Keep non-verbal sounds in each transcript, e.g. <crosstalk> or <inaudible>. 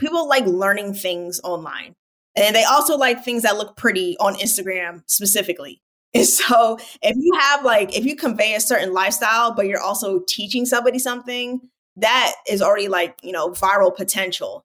people like learning things online. And they also like things that look pretty on Instagram specifically. <laughs> And so if you have like, if you convey a certain lifestyle, but you're also teaching somebody something, that is already like, you know, viral potential.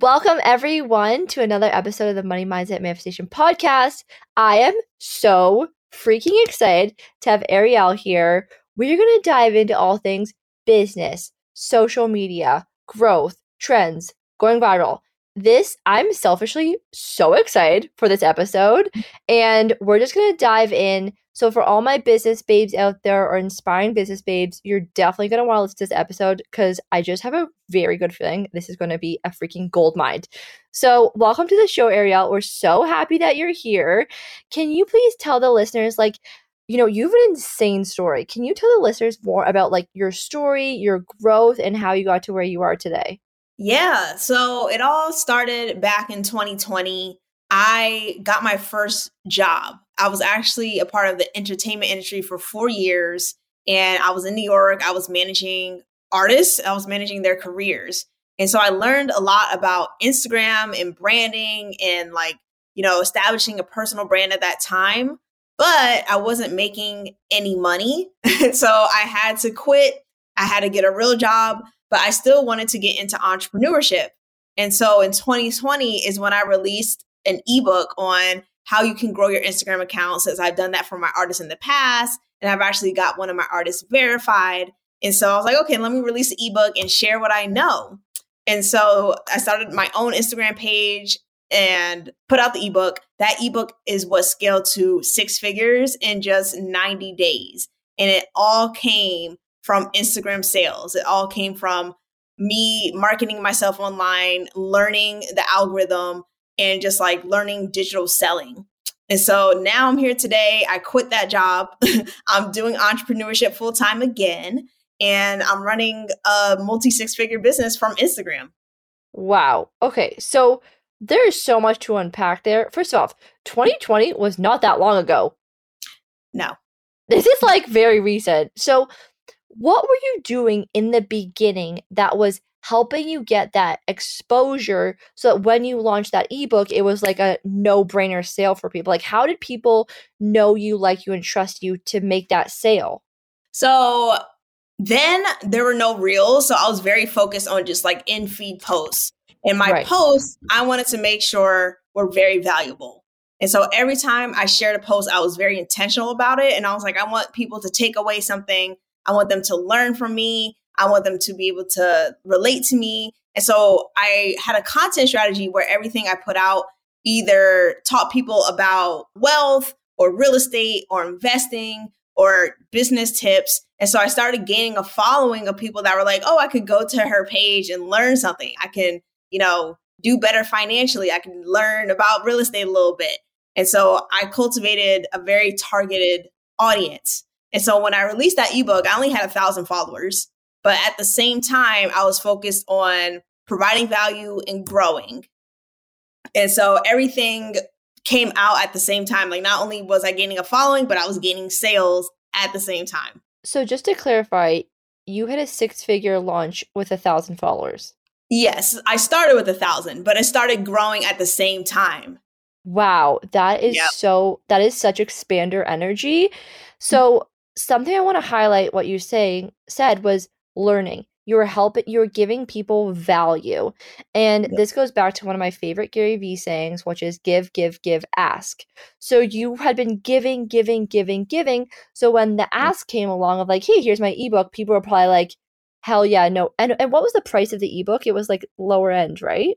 Welcome, everyone, to another episode of the Money Mindset Manifestation Podcast. I am so freaking excited to have Ariel here. We're going to dive into all things business, social media, growth, trends, going viral. This, I'm selfishly so excited for this episode. Mm. And we're just going to dive in so, for all my business babes out there or inspiring business babes, you're definitely going to want to listen to this episode because I just have a very good feeling this is going to be a freaking gold mine. So, welcome to the show, Ariel. We're so happy that you're here. Can you please tell the listeners, like, you know, you have an insane story. Can you tell the listeners more about like your story, your growth, and how you got to where you are today? Yeah. So, it all started back in 2020. I got my first job. I was actually a part of the entertainment industry for four years. And I was in New York. I was managing artists, I was managing their careers. And so I learned a lot about Instagram and branding and like, you know, establishing a personal brand at that time. But I wasn't making any money. <laughs> so I had to quit. I had to get a real job, but I still wanted to get into entrepreneurship. And so in 2020 is when I released an ebook on how you can grow your Instagram account since I've done that for my artists in the past. And I've actually got one of my artists verified. And so I was like, okay, let me release the ebook and share what I know. And so I started my own Instagram page and put out the ebook. That ebook is what scaled to six figures in just 90 days. And it all came from Instagram sales. It all came from me marketing myself online, learning the algorithm, and just like learning digital selling. And so now I'm here today. I quit that job. <laughs> I'm doing entrepreneurship full time again, and I'm running a multi six figure business from Instagram. Wow. Okay. So there's so much to unpack there. First off, 2020 was not that long ago. No. This is like very recent. So, what were you doing in the beginning that was helping you get that exposure so that when you launched that ebook, it was like a no brainer sale for people. Like, how did people know you, like you, and trust you to make that sale? So then there were no reels. So I was very focused on just like in feed posts. In my right. posts, I wanted to make sure were very valuable. And so every time I shared a post, I was very intentional about it. And I was like, I want people to take away something. I want them to learn from me. I want them to be able to relate to me. And so I had a content strategy where everything I put out either taught people about wealth or real estate or investing or business tips. And so I started gaining a following of people that were like, oh, I could go to her page and learn something. I can, you know, do better financially. I can learn about real estate a little bit. And so I cultivated a very targeted audience. And so when I released that ebook, I only had a thousand followers. But at the same time, I was focused on providing value and growing. And so everything came out at the same time. Like not only was I gaining a following, but I was gaining sales at the same time. So just to clarify, you had a six figure launch with a thousand followers. Yes, I started with a thousand, but it started growing at the same time. Wow, that is yep. so that is such expander energy. So mm-hmm. Something I want to highlight what you saying said was learning. You're helping you're giving people value. And yeah. this goes back to one of my favorite gary vee sayings which is give give give ask. So you had been giving giving giving giving. So when the mm. ask came along of like hey here's my ebook people were probably like hell yeah no. And, and what was the price of the ebook? It was like lower end right?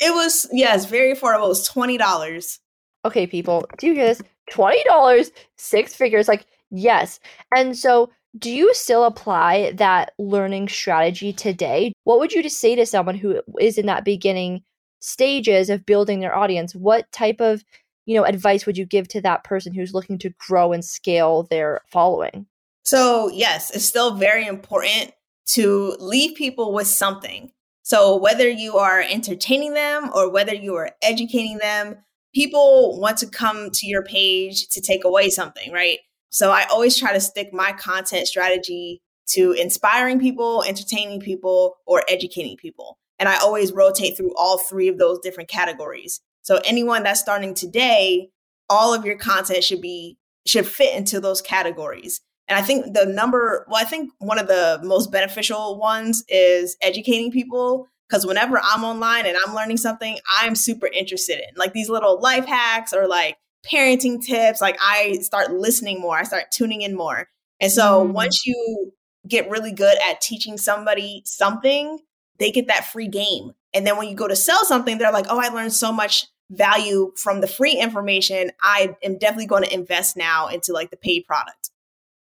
It was yes very affordable. It was $20 okay people do you hear this? $20 six figures like yes and so do you still apply that learning strategy today? What would you just say to someone who is in that beginning stages of building their audience? What type of, you know, advice would you give to that person who's looking to grow and scale their following? So, yes, it's still very important to leave people with something. So, whether you are entertaining them or whether you are educating them, people want to come to your page to take away something, right? So I always try to stick my content strategy to inspiring people, entertaining people, or educating people. And I always rotate through all three of those different categories. So anyone that's starting today, all of your content should be should fit into those categories. And I think the number, well, I think one of the most beneficial ones is educating people because whenever I'm online and I'm learning something, I'm super interested in like these little life hacks or like parenting tips. Like I start listening more, I start tuning in more. And so mm. once you get really good at teaching somebody something, they get that free game. And then when you go to sell something, they're like, oh, I learned so much value from the free information. I am definitely going to invest now into like the paid product.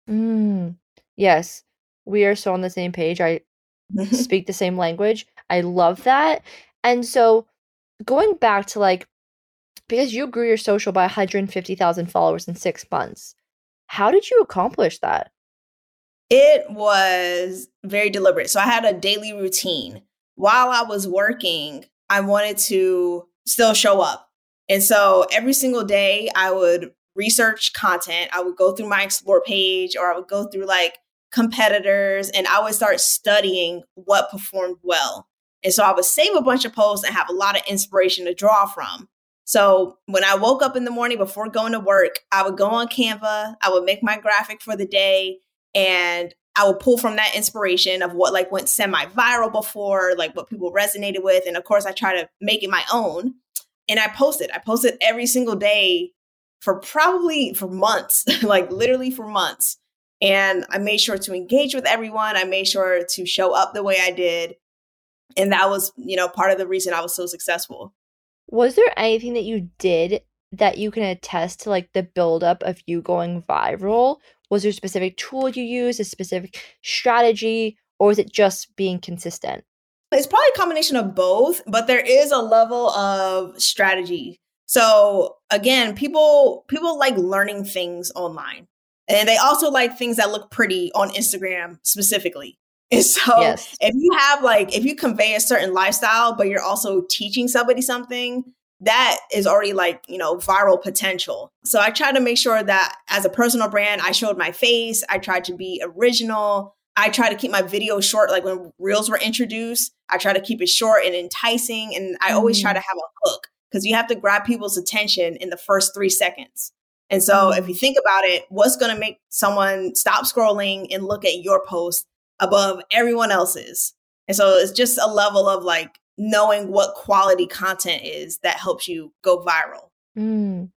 Mm. Yes, we are so on the same page. I speak the same language. I love that. And so going back to like because you grew your social by 150,000 followers in six months. How did you accomplish that? It was very deliberate. So I had a daily routine. While I was working, I wanted to still show up. And so every single day, I would research content. I would go through my explore page or I would go through like competitors and I would start studying what performed well. And so I would save a bunch of posts and have a lot of inspiration to draw from. So when I woke up in the morning before going to work, I would go on Canva, I would make my graphic for the day, and I would pull from that inspiration of what like went semi viral before, like what people resonated with. And of course, I try to make it my own. And I posted. I posted every single day for probably for months, <laughs> like literally for months. And I made sure to engage with everyone. I made sure to show up the way I did. And that was, you know, part of the reason I was so successful. Was there anything that you did that you can attest to like the buildup of you going viral? Was there a specific tool you used, a specific strategy, or was it just being consistent? It's probably a combination of both, but there is a level of strategy. So again, people people like learning things online. And they also like things that look pretty on Instagram specifically. And so yes. if you have like if you convey a certain lifestyle, but you're also teaching somebody something, that is already like, you know, viral potential. So I try to make sure that as a personal brand, I showed my face, I tried to be original. I try to keep my video short. Like when reels were introduced, I try to keep it short and enticing. And I always mm. try to have a hook because you have to grab people's attention in the first three seconds. And so mm. if you think about it, what's going to make someone stop scrolling and look at your post above everyone else's. And so it's just a level of like knowing what quality content is that helps you go viral. Mm.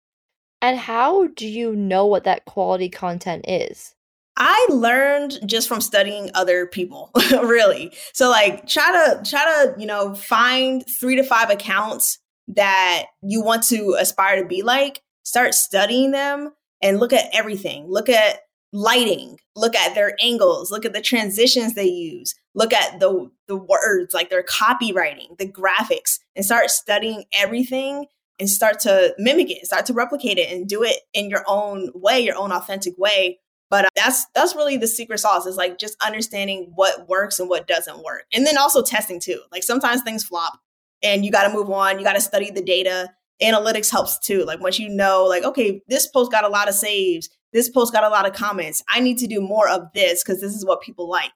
And how do you know what that quality content is? I learned just from studying other people, <laughs> really. So like try to try to, you know, find 3 to 5 accounts that you want to aspire to be like, start studying them and look at everything. Look at lighting look at their angles look at the transitions they use look at the the words like their copywriting the graphics and start studying everything and start to mimic it start to replicate it and do it in your own way your own authentic way. But uh, that's that's really the secret sauce is like just understanding what works and what doesn't work. And then also testing too. Like sometimes things flop and you got to move on you got to study the data. Analytics helps too. Like once you know like okay this post got a lot of saves this post got a lot of comments. I need to do more of this because this is what people like.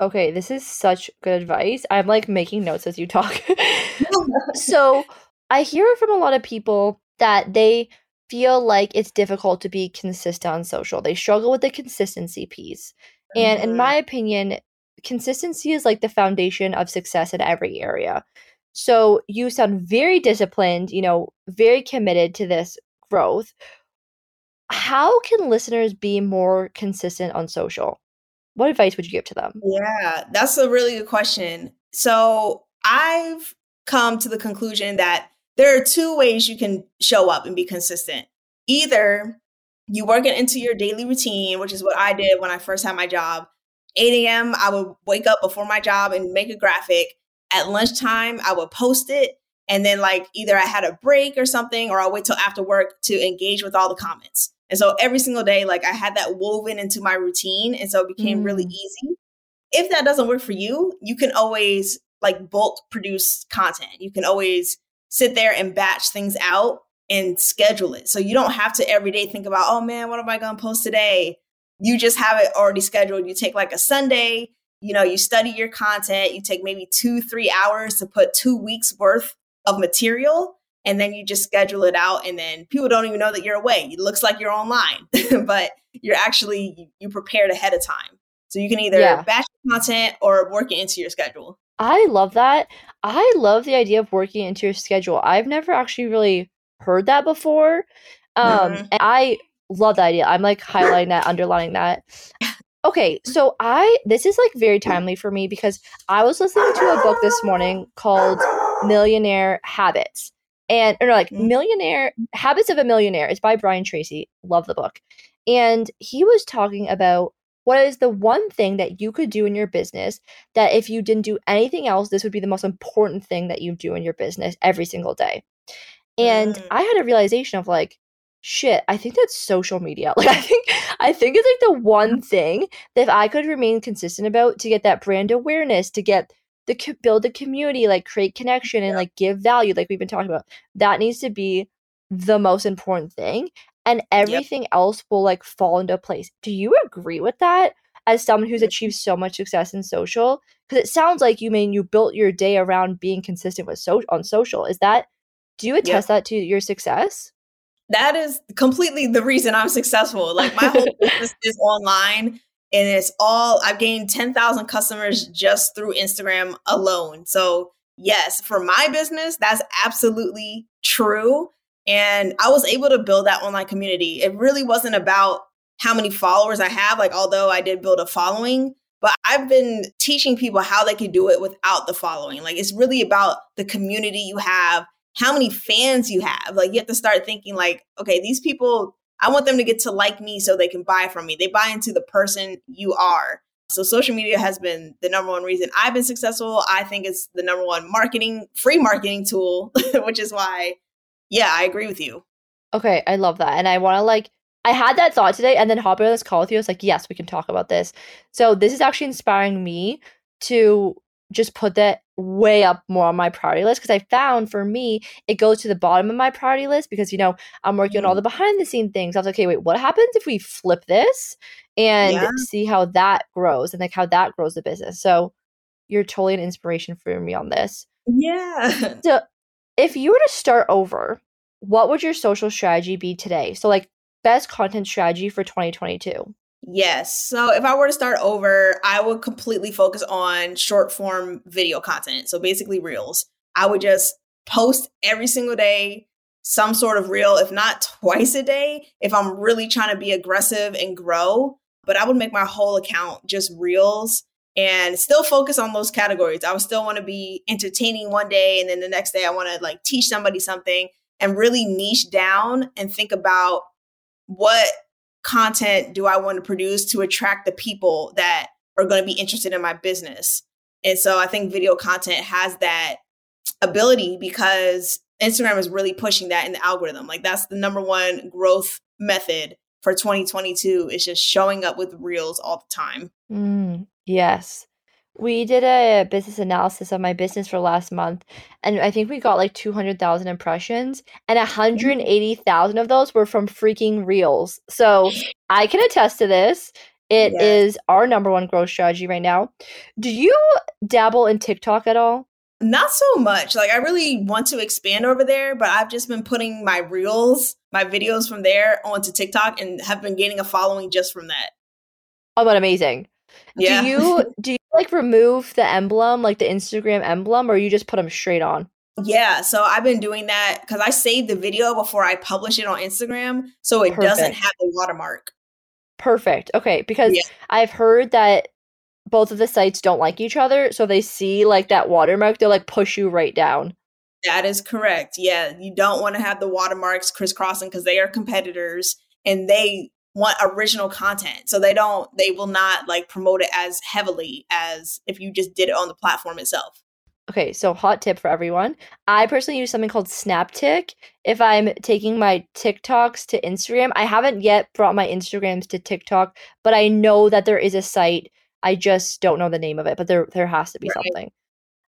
Okay, this is such good advice. I'm like making notes as you talk. <laughs> so I hear from a lot of people that they feel like it's difficult to be consistent on social. They struggle with the consistency piece. And mm-hmm. in my opinion, consistency is like the foundation of success in every area. So you sound very disciplined, you know, very committed to this growth how can listeners be more consistent on social? What advice would you give to them? Yeah, that's a really good question. So I've come to the conclusion that there are two ways you can show up and be consistent. Either you work it into your daily routine, which is what I did when I first had my job. 8 a.m., I would wake up before my job and make a graphic. At lunchtime, I would post it. And then, like, either I had a break or something, or I'll wait till after work to engage with all the comments. And so every single day, like, I had that woven into my routine. And so it became mm. really easy. If that doesn't work for you, you can always like bulk produce content. You can always sit there and batch things out and schedule it. So you don't have to every day think about, oh man, what am I going to post today? You just have it already scheduled. You take like a Sunday, you know, you study your content, you take maybe two, three hours to put two weeks worth of material, and then you just schedule it out. And then people don't even know that you're away. It looks like you're online, <laughs> but you're actually, you prepared ahead of time. So you can either yeah. batch content or work it into your schedule. I love that. I love the idea of working into your schedule. I've never actually really heard that before. Um, mm-hmm. and I love that idea. I'm like highlighting that, underlining that. Okay, <laughs> so I this is like very timely for me because I was listening to a book this morning called Millionaire Habits. And or no, like mm-hmm. Millionaire Habits of a Millionaire. It's by Brian Tracy. Love the book. And he was talking about what is the one thing that you could do in your business that if you didn't do anything else, this would be the most important thing that you do in your business every single day? And mm. I had a realization of like, shit, I think that's social media. <laughs> Like I think I think it's like the one <laughs> thing that if I could remain consistent about to get that brand awareness, to get the build a community, like create connection and like give value, like we've been talking about, that needs to be the most important thing and everything yep. else will like fall into place. Do you agree with that as someone who's achieved so much success in social? Because it sounds like you mean you built your day around being consistent with so on social. Is that do you attest that to your success? That is completely the reason I'm successful. Like my whole <laughs> business is online and it's all I've gained 10,000 customers just through Instagram alone. So, yes, for my business, that's absolutely true. And I was able to build that online community. It really wasn't about how many followers I have, like, although I did build a following, but I've been teaching people how they can do it without the following. Like, it's really about the community you have, how many fans you have. Like, you have to start thinking, like, okay, these people, I want them to get to like me so they can buy from me. They buy into the person you are. So social media has been the number one reason I've been successful. I think it's the number one marketing, free marketing tool, <laughs> which is why yeah, I agree with you. Okay, I love that. And I want to like I had that thought today and then hopping on this call with you. I was like, yes, we can talk about this. So this is actually inspiring me to just put that way up more on my priority list because I found for me it goes to the bottom of my priority list because you know I'm working mm-hmm. on all the behind the scene things. I was like, okay, wait, what happens if we flip this and yeah. see how that grows and like how that grows the business? So you're totally an inspiration for me on this. Yeah. So if you were to start over, what would your social strategy be today? So, like, best content strategy for 2022. Yes. So if I were to start over, I would completely focus on short form video content. So basically, reels. I would just post every single day some sort of reel, if not twice a day, if I'm really trying to be aggressive and grow. But I would make my whole account just reels and still focus on those categories. I would still want to be entertaining one day and then the next day I want to like teach somebody something and really niche down and think about what content do I want to produce to attract the people that are going to be interested in my business. And so I think video content has that ability because Instagram is really pushing that in the algorithm. Like that's the number one growth method for 2022 is just showing up with reels all the time. Mm, Yes. We did a business analysis of my business for last month, and I think we got like 200,000 impressions, and 180,000 of those were from freaking reels. So I can attest to this. It is our number one growth strategy right now. Do you dabble in TikTok at all? Not so much. Like I really want to expand over there, but I've just been putting my reels, my videos from there onto TikTok and have been gaining a following just from that. Oh, but amazing. Yeah. <laughs> Do you do you like remove the emblem, like the Instagram emblem, or you just put them straight on? Yeah, so I've been doing that because I save the video before I publish it on Instagram, so it Perfect. doesn't have the watermark. Perfect. Okay, because yeah. I've heard that both of the sites don't like each other, so they see like that watermark, they'll like push you right down. That is correct. Yeah, you don't want to have the watermarks crisscrossing because they are competitors and they want original content. So they don't, they will not like promote it as heavily as if you just did it on the platform itself. Okay, so hot tip for everyone. I personally use something called SnapTik. If I'm taking my TikToks to Instagram, I haven't yet brought my Instagrams to TikTok, but I know that there is a site. I just don't know the name of it, but there there has to be right. something.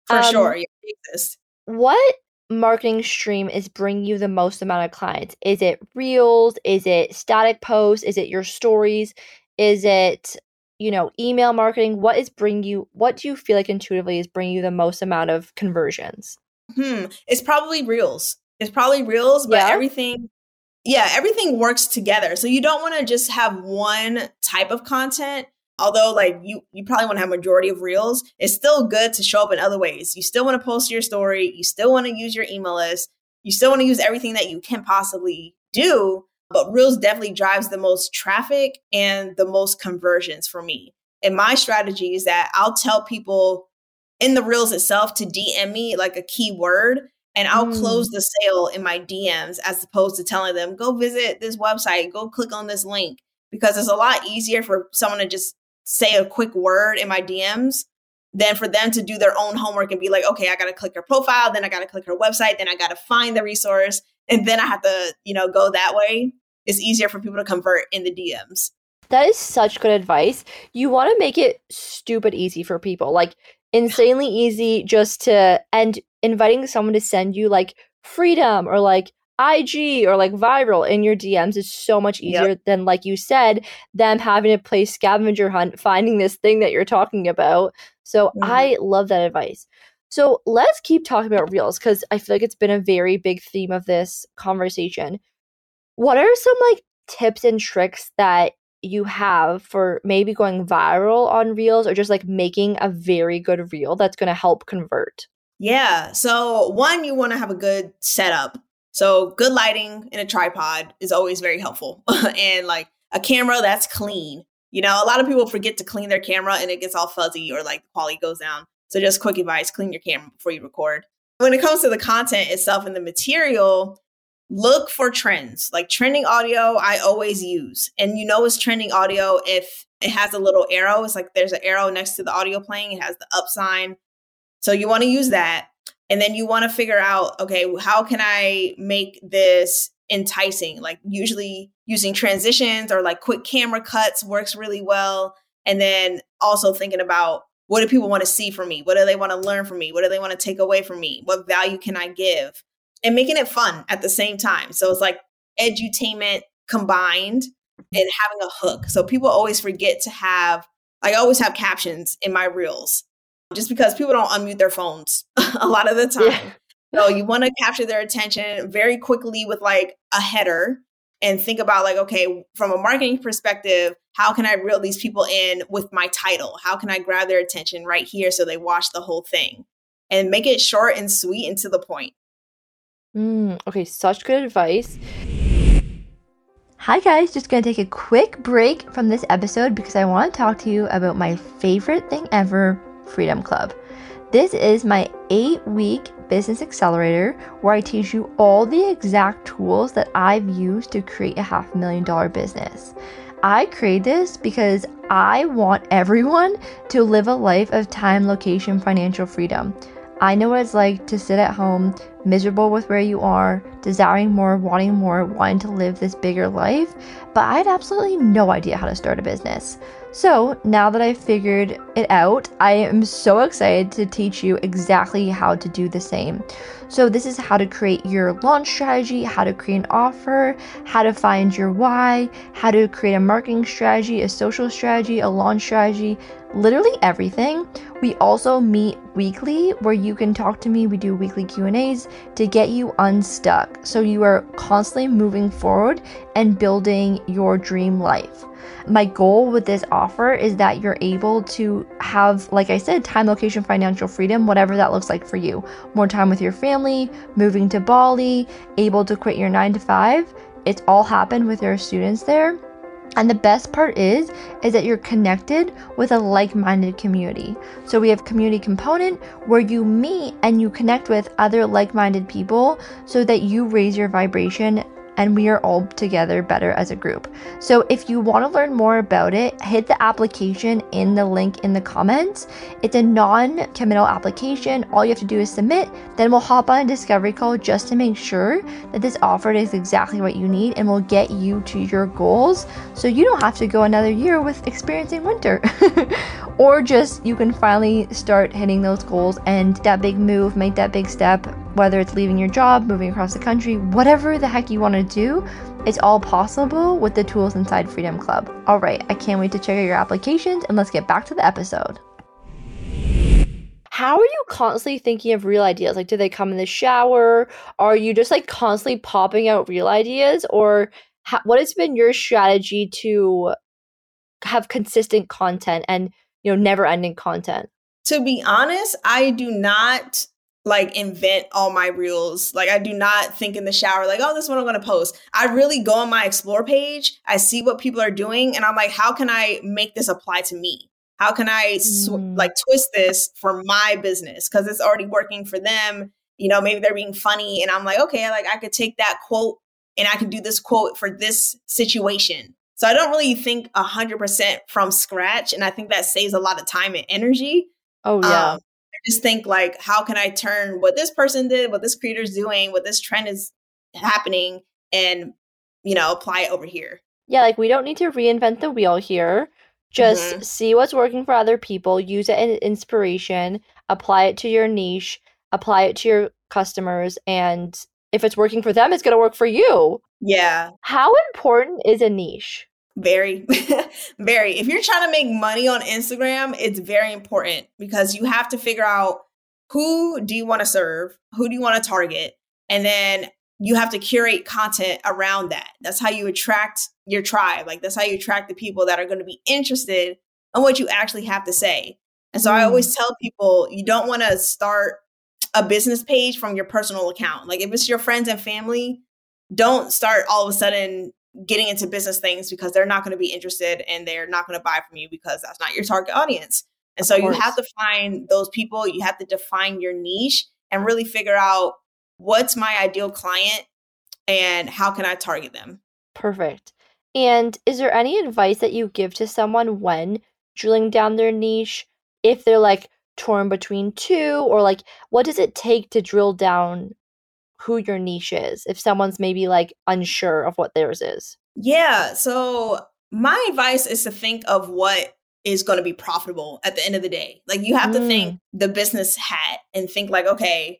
For um, sure, yeah, exists. What marketing stream is bringing you the most amount of clients? Is it reels? Is it static posts? Is it your stories? Is it you know, email marketing, what is bring you what do you feel like intuitively is bringing you the most amount of conversions? Hmm. It's probably reels. It's probably reels, but yeah. everything yeah, everything works together. So you don't want to just have one type of content. Although like you you probably want to have majority of reels, it's still good to show up in other ways. You still want to post your story, you still want to use your email list, you still want to use everything that you can possibly do, but Reels definitely drives the most traffic and the most conversions for me. And my strategy is that I'll tell people in the Reels itself to DM me like a keyword and I'll mm. close the sale in my DMs as opposed to telling them, go visit this website, go click on this link. Because it's a lot easier for someone to just say a quick word in my DMs than for them to do their own homework and be like, okay, I got to click her profile, then I got to click her website, then I got to find the resource, and then I have to, you know, go that way it's easier for people to convert in the DMs. That is such good advice. You want to make it stupid easy for people, like insanely easy just to, and inviting someone to send you like freedom or like IG or like viral in your DMs is so much easier yep. than, like you said, them having to play scavenger hunt, finding this thing that you're talking about. So mm-hmm. I love that advice. So let's keep talking about reels because I feel like it's been a very big theme of this conversation. What are some like tips and tricks that you have for maybe going viral on reels or just like making a very good reel that's going to help convert? Yeah. So, one, you want to have a good setup. So, good lighting and a tripod is always very helpful. <laughs> and like a camera that's clean. You know, a lot of people forget to clean their camera and it gets all fuzzy or like the quality goes down. So, just quick advice clean your camera before you record. When it comes to the content itself and the material, look for trends like trending audio i always use and you know it's trending audio if it has a little arrow it's like there's an arrow next to the audio playing it has the up sign so you want to use that and then you want to figure out okay how can i make this enticing? Like usually using transitions or like quick camera cuts works really well. And then also thinking about what do people want to see from me? What do they want to learn from me? What do they want to take away from me? What value can i give? And making it fun at the same time. So it's like edutainment combined and having a hook. So people always forget to have, I always have captions in my reels just because people don't unmute their phones <laughs> a lot of the time. Yeah. So you want to capture their attention very quickly with like a header and think about like, okay, from a marketing perspective, how can I reel these people in with my title? How can I grab their attention right here so they watch the whole thing? And make it short and sweet and to the point. Mm, okay, such good advice. Hi, guys, just gonna take a quick break from this episode because I want to talk to you about my favorite thing ever Freedom Club. This is my eight week business accelerator where I teach you all the exact tools that I've used to create a half million dollar business. I create this because I want everyone to live a life of time, location, financial freedom. I know what it's like to sit at home, miserable with where you are, desiring more, wanting more, wanting to live this bigger life, but I had absolutely no idea how to start a business. So now that I've figured it out, I am so excited to teach you exactly how to do the same. So, this is how to create your launch strategy, how to create an offer, how to find your why, how to create a marketing strategy, a social strategy, a launch strategy, literally everything. We also meet weekly where you can talk to me. We do weekly Q&As to get you unstuck so you are constantly moving forward and building your dream life. My goal with this offer is that you're able to have, like I said, time, location, financial freedom, whatever that looks like for you. More time with your family, moving to Bali, able to quit your nine to five. It's all happened with our students there and the best part is is that you're connected with a like-minded community. So we have community component where you meet and you connect with other like-minded people so that you raise your vibration and we are all together better as a group. So if you want to learn more about it, hit the application in the link in the comments. It's a non committal application. All you have to do is submit, then we'll hop on a discovery call just to make sure that this offer is exactly what you need and will get you to your goals so you don't have to go another year with experiencing winter. <laughs> or just you can finally start hitting those goals and that big move, make that big step, whether it's leaving your job, moving across the country, whatever the heck you want to do, it's all possible with the tools inside Freedom Club. All right, I can't wait to check out your applications and let's get back to the episode. How are you constantly thinking of reel ideas? Like, do they come in the shower? Are you just like constantly popping out reel ideas? Or ha- what has been your strategy to have consistent content and you know never ending content to be honest i do not like invent all my reels like i do not think in the shower like oh this one i'm going to post i really go on my explore page i see what people are doing and i'm like how can i make this apply to me how can i sw- mm. like twist this for my business because it's already working for them you know maybe they're being funny and i'm like okay like i could take that quote and i could do this quote for this situation so I don't really think 100% from scratch. And I think that saves a lot of time and energy. Oh, yeah. Um, just think, like, how can I turn what this person did, what this creator is doing, what this trend is happening, and, you know, apply it over here? Yeah, like, we don't need to reinvent the wheel here. Just mm-hmm. see what's working for other people, use it as inspiration, apply it to your niche, apply it to your customers, and if it's working for them, it's going to work for you. Yeah. How important is a niche? Very, <laughs> very. If you're trying to make money on Instagram, it's very important because you have to figure out who do you want to serve, who do you want to target, and then you have to curate content around that. That's how you attract your tribe. Like that's how you attract the people that are going to be interested in what you actually have to say. And so mm. I always tell people you don't want to start a business page from your personal account. Like if it's your friends and family, don't start all of a sudden getting into business things because they're not going to be interested and they're not going to buy from you because that's not your target audience. And so you have to find those people, you have to define your niche and really figure out what's my ideal client and how can I target them. Perfect. And is there any advice that you give to someone when drilling down their niche if they're like torn between two or like what does it take to drill down who your niche is if someone's maybe like unsure of what theirs is? Yeah. So my advice is to think of what is going to be profitable at the end of the day. Like you have mm. to think mm. the business hat and think like, okay,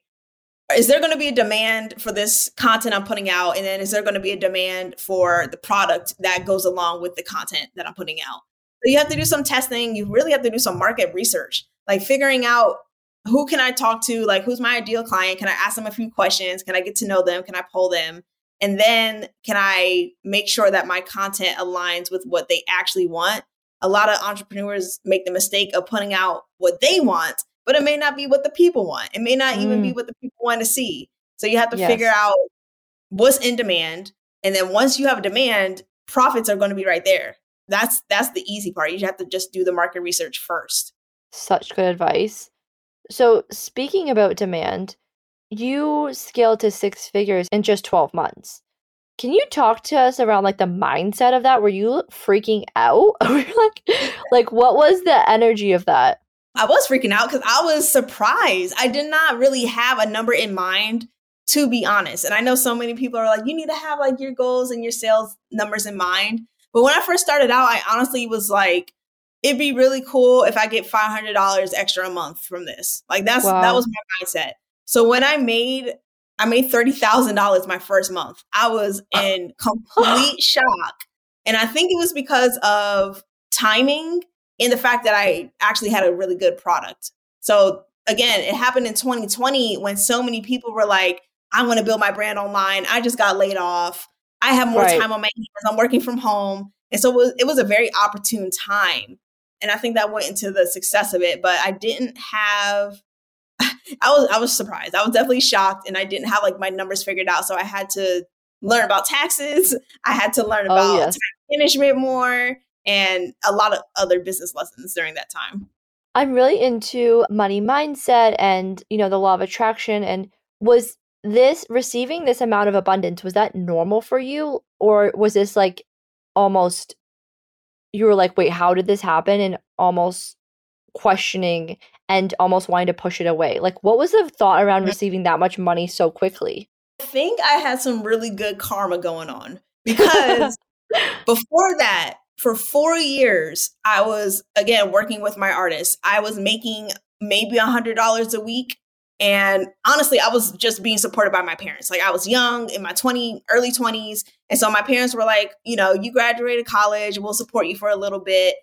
is there going to be a demand for this content I'm putting out? And then is there going to be a demand for the product that goes along with the content that I'm putting out? So you have to do some testing. You really have to do some market research, like figuring out who can I talk to? Like, who's my ideal client? Can I ask them a few questions? Can I get to know them? Can I pull them? And then can I make sure that my content aligns with what they actually want? A lot of entrepreneurs make the mistake of putting out what they want, but it may not be what the people want. It may not mm. even be mm. what the people want to see. So you have to yes. figure out what's in demand. And then once you have a demand, profits are going to be right there. That's that's the easy part. You have to just do the market research first. Such good advice. So, speaking about demand, you scaled to six figures in just 12 months. Can you talk to us around like the mindset of that? Were you freaking out? <laughs> like, like what was the energy of that? I was freaking out because I was surprised. I did not really have a number in mind, to be honest. And I know so many people are like, you need to have like your goals and your sales numbers in mind. But when I first started out, I honestly was like, it'd be really cool if I get five hundred dollars extra a month from this. Like that's wow. that was my mindset. So when I made I made thirty thousand dollars my first month, I was uh, in complete shock, and I think it was because of timing and the fact that I actually had a really good product. So again, it happened in 2020 when so many people were like, "I want to build my brand online. I just got laid off. I have more right. time on my hands. I'm working from home." And so it was, it was a very opportune time and I think that went into the success of it. But I didn't have. <laughs> I was I was surprised. I was definitely shocked, and I didn't have like my numbers figured out. So I had to learn about taxes. <laughs> I had to learn oh, about oh, yes. management more, and a lot of other business lessons during that time. I'm really into money mindset and you know the law of attraction. And was this receiving this amount of abundance was that normal for you or was this like almost you were like, wait, how did this happen? And almost questioning and almost wanting to push it away. Like, what was the thought around receiving that much money so quickly? I think I had some really good karma going on because <laughs> before that, for four years, I was again working with my artists. I was making maybe a hundred dollars a week. And honestly, I was just being supported by my parents. Like I was young in my 20, early 20s. And so my parents were like, you know, you graduated college, we'll support you for a little bit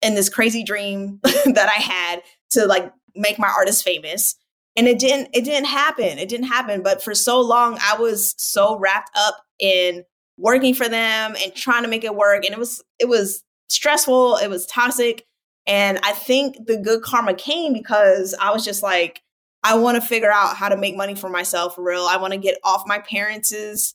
in this crazy dream <laughs> that I had to like make my artist famous. And it didn't, it didn't happen. It didn't happen. But for so long, I was so wrapped up in working for them and trying to make it work. And it was, it was stressful. It was toxic. And I think the good karma came because I was just like, I want to figure out how to make money for myself for real. I want to get off my parents'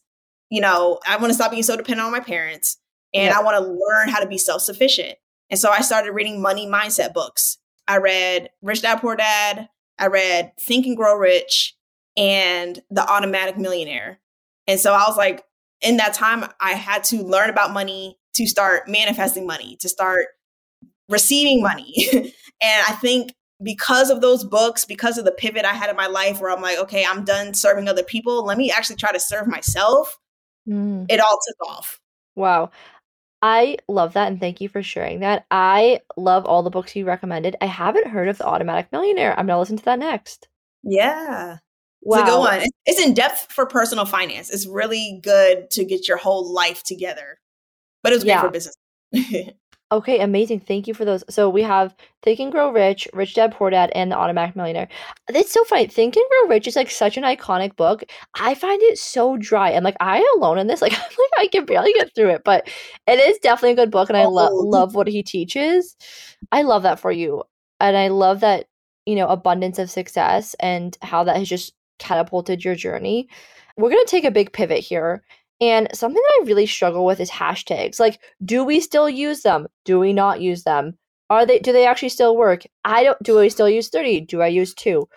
you know, I want to stop being so dependent on my parents and yep. I want to learn how to be self sufficient. And so I started reading money mindset books. I read Rich Dad Poor Dad, I read Think and Grow Rich, and The Automatic Millionaire. And so I was like, in that time, I had to learn about money to start manifesting money, to start receiving money. <laughs> and I think because of those books, because of the pivot I had in my life where I'm like, okay, I'm done serving other people. Let me actually try to serve myself. Mm. It all took off. Wow. I love that and thank you for sharing that. I love all the books you recommended. I haven't heard of The Automatic Millionaire. I'm going to listen to that next. Yeah. Wow. It's a good one. It's in depth for personal finance. It's really good to get your whole life together. But it's great yeah. for business. <laughs> Okay, amazing. Thank you for those. So we have Think and Grow Rich, Rich Dad Poor Dad, and The Automatic Millionaire. It's so funny. Think and Grow Rich is like such an iconic book. I find it so dry. And like I alone in this. <laughs> Like I'm like I can barely get through it, but it is definitely a good book, and I lo- oh. love what he teaches. I love that for you, and I love that you know abundance of success and how that has just catapulted your journey. We're gonna take a big pivot here and something that I really struggle with is hashtags. Like, do we still use them? Do we not use them? Are they do they actually still work? I don't do I still use 30? Do I use 2?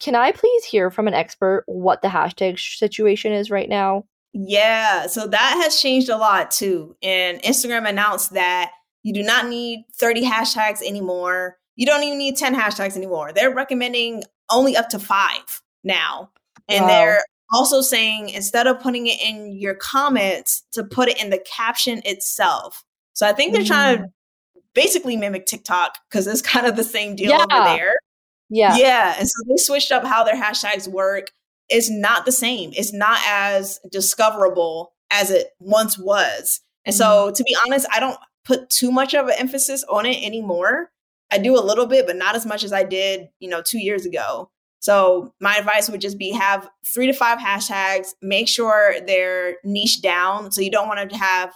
Can I please hear from an expert what the hashtag situation is right now? Yeah, so that has changed a lot too. And Instagram announced that you do not need 30 hashtags anymore. You don't even need 10 hashtags anymore. They're recommending only up to 5 now. And wow. they're also saying instead of putting it in your comments to put it in the caption itself. So I think they're mm. trying to mm. basically mimic TikTok because it's kind of the same deal yeah. over there. Yeah. Yeah. And so they switched up how their hashtags work. It's not the same. It's not as discoverable as it once was. And mm. so to be honest, I don't put too much of an emphasis on it anymore. I do a little bit, but not as much as I did, you know, two years ago. So my advice would just be have three to five hashtags. Make sure they're niche down. So you don't want to have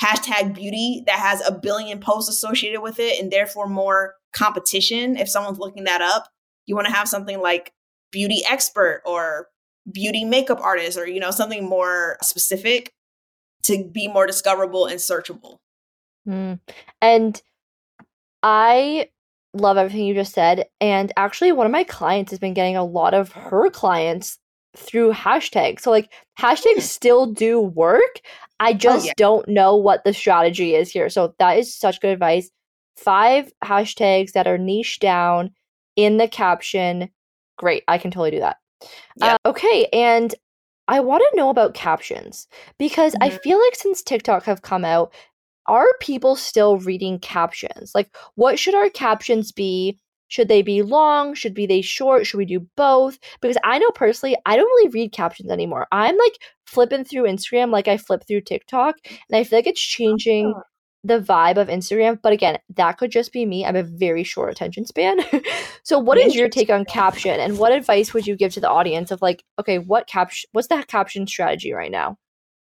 hashtag beauty that has a billion posts associated with it and therefore more competition if someone's looking that up. You want to have something like beauty expert or beauty makeup artist or you know something more specific to be more discoverable and searchable. Mm. And I love everything you just said. And actually, one of my clients has been getting a lot of her clients through hashtags. So, like, hashtags still do work. I oh, just oh, yeah. don't know what the strategy is here. So, that is such good advice. Five hashtags that are niche down in the caption. Great. I can totally do that. Yeah. Uh, okay. And I want to know about captions because mm-hmm. I feel like since TikTok have come out, are people still reading captions? Like, what should our captions be? Should they be long? Should be they short? Should we do both? Because I know personally, I don't really read captions anymore. I'm like flipping through Instagram like I flip through TikTok, and I feel like it's changing oh. the vibe of Instagram. But again, that could just be me. I have a very short attention span. <laughs> so, what is your take on caption, and what advice would you give to the audience of like, okay, what caption? What's the caption strategy right now?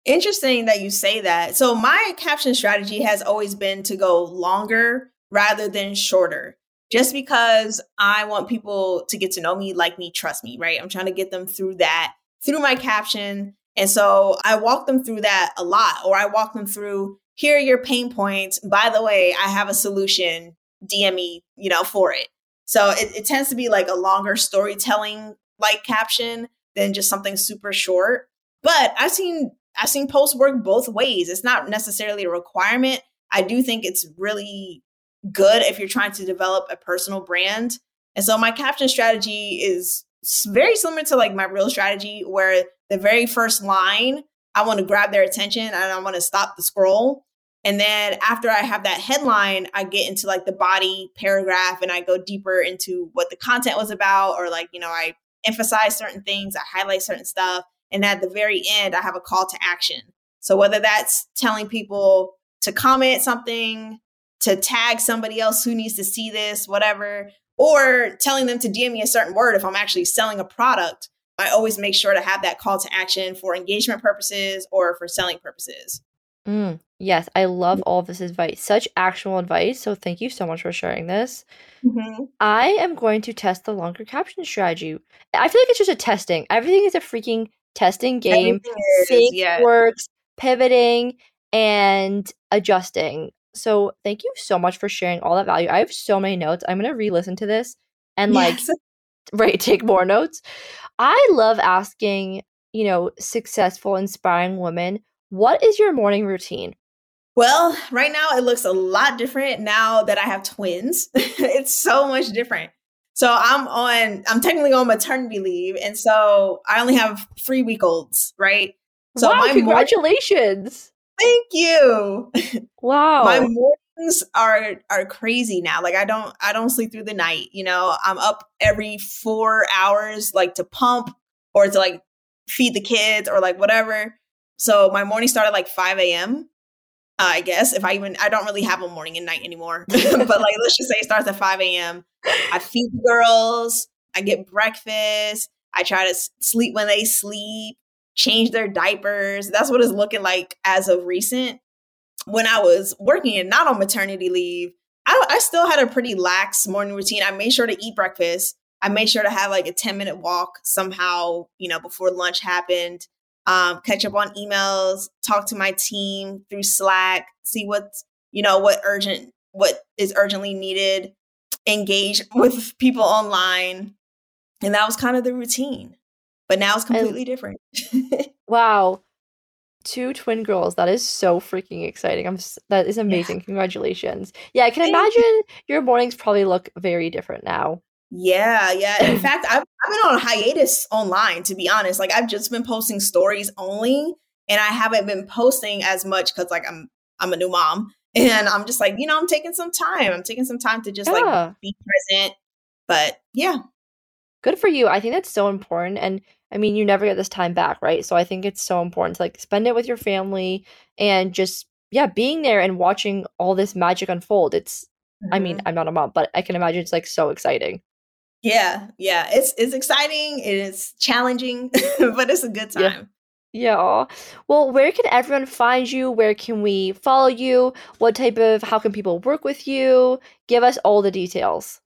Interesting that you say that. So, my caption strategy has always been to go longer rather than shorter, just because I want people to get to know me, like me, trust me, right? I'm trying to get them through that, through my caption. And so I walk them through that a lot, or I walk them through here are your pain points. By the way, I have a solution. DM me, you know, for it. So it, it tends to be like a longer storytelling like caption than just something super short. But I've seen I've seen posts work both ways. It's not necessarily a requirement. I do think it's really good if you're trying to develop a personal brand. And so my caption strategy is very similar to like my reel strategy where the very first line I want to grab their attention and I want to stop the scroll. And then after I have that headline, I get into like the body paragraph and I go deeper into what the content was about, or like, you know, I emphasize certain things, I highlight certain stuff. And at the very end, I have a call to action. So whether that's telling people to comment something, to tag somebody else who needs to see this, whatever, or telling them to DM me a certain word if I'm actually selling a product, I always make sure to have that call to action for engagement purposes or for selling purposes. Mm, yes, I love all of this advice. Such actual advice. So thank you so much for sharing this. Mm-hmm. I am going to test the longer caption strategy. I feel like it's just a testing. Everything is a freaking testing game. Seeing yeah. works, pivoting, and adjusting. So thank you so much for sharing all that value. I have so many notes. I'm gonna re-listen to this and yes. like <laughs> <laughs> right take more notes. I love asking, you know, successful, inspiring women what is your morning routine? Well, right now it looks a lot different now that I have twins. <laughs> it's so much different. So I'm on, I'm technically on maternity leave. And so I only have three week olds, right? So wow, my congratulations. thank you. Wow. my mornings are are crazy now. Like I don't I don't sleep through the night. You know, I'm up every four hours like to pump or to like feed the kids or like whatever. So my morning started like 5 a.m. Uh, I guess if I even I don't really have a morning and night anymore, <laughs> but like let's just say it starts at 5 a.m. I feed the girls, I get breakfast, I try to sleep when they sleep, change their diapers. That's what it's looking like as of recent. When I was working and not on maternity leave, I, I still had a pretty lax morning routine. I made sure to eat breakfast. I made sure to have like a 10 minute walk somehow, you know, before lunch happened um, catch up on emails, talk to my team through Slack, see what's, you know, what urgent, what is urgently needed, engage <laughs> with people online. And that was kind of the routine. But now it's completely different. <laughs> wow. Two twin girls. That is so freaking exciting. I'm that is amazing. Yeah. Congratulations. Yeah, I can Thank imagine you. your mornings probably look very different now. Yeah, yeah. In <clears throat> fact, I've, I've been on hiatus online, to be honest. Like, I've just been posting stories only, and I haven't been posting as much because, like, I'm I'm a new mom, <laughs> and I'm just like, you know, I'm taking some time. I'm taking some time to just yeah. like be present. But yeah, good for you. I think that's so important, and I mean, you never get this time back, right? So I think it's so important to like spend it with your family and just yeah, being there and watching all this magic unfold. It's Mm-hmm. I mean, mm-hmm. I'm not a mom, but I can imagine it's like so exciting. Yeah, yeah. It's it's exciting. It is challenging, <laughs> but it's a good time. Yeah. yeah. Well, where can everyone find you? Where can we follow you? What type of how can people work with you? Give us all the details.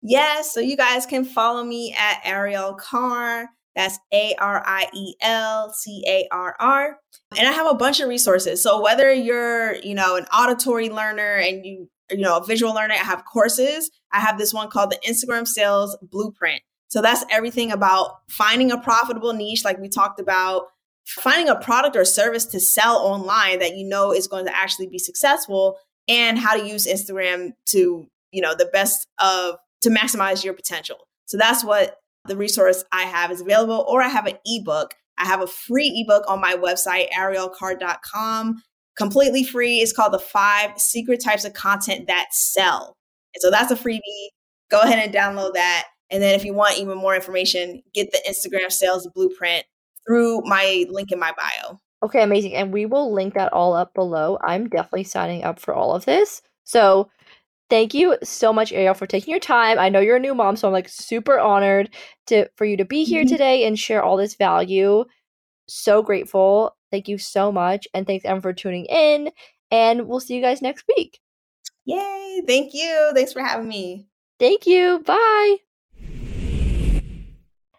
Yes, so you guys can follow me at Ariel Carr. That's A R I E L C A R R. And I have a bunch of resources. So whether you're, you know, an auditory learner and you you know, visual learning. I have courses. I have this one called the Instagram Sales Blueprint. So that's everything about finding a profitable niche, like we talked about, finding a product or service to sell online that you know is going to actually be successful, and how to use Instagram to, you know, the best of to maximize your potential. So that's what the resource I have is available, or I have an ebook. I have a free ebook on my website, arielcarr.com completely free. It's called the five secret types of content that sell. And so that's a freebie. Go ahead and download that. And then if you want even more information, get the Instagram sales blueprint through my link in my bio. Okay, amazing. And we will link that all up below. I'm definitely signing up for all of this. So thank you so much, Ariel, for taking your time. I know you're a new mom, so I'm like super honored to for you to be here mm-hmm. today and share all this value. So grateful. Thank you so much. And thanks, everyone, for tuning in. And we'll see you guys next week. Yay. Thank you. Thanks for having me. Thank you. Bye.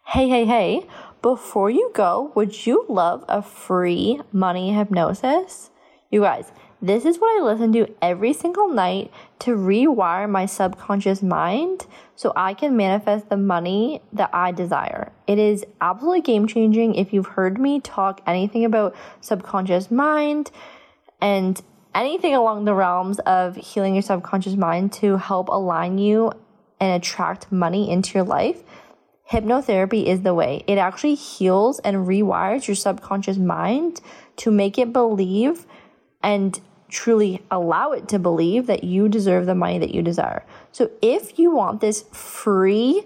Hey, hey, hey. Before you go, would you love a free money hypnosis? You guys, This is what I listen to every single night to rewire my subconscious mind so I can manifest the money that I desire. It is absolutely game changing. If you've heard me talk anything about subconscious mind and anything along the realms of healing your subconscious mind to help align you and attract money into your life, hypnotherapy is the way. It actually heals and rewires your subconscious mind to make it believe and truly allow it to believe that you deserve the money that you desire. So if you want this free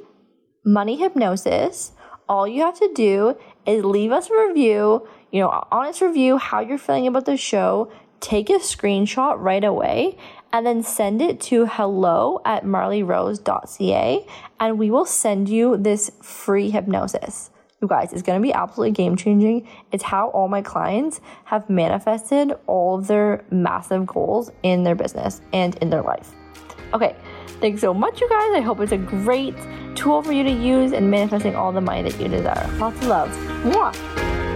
money hypnosis, all you have to do is leave us a review, you know, honest review, how you're feeling about the show, take a screenshot right away, and then send it to hello at marleyrose.ca, and we will send you this free hypnosis. You guys, it's going to be absolutely game changing. It's how all my clients have manifested all of their massive goals in their business and in their life. Okay, thanks so much, you guys. I hope it's a great tool for you to use in manifesting all the money that you desire. Lots of love. Mwah.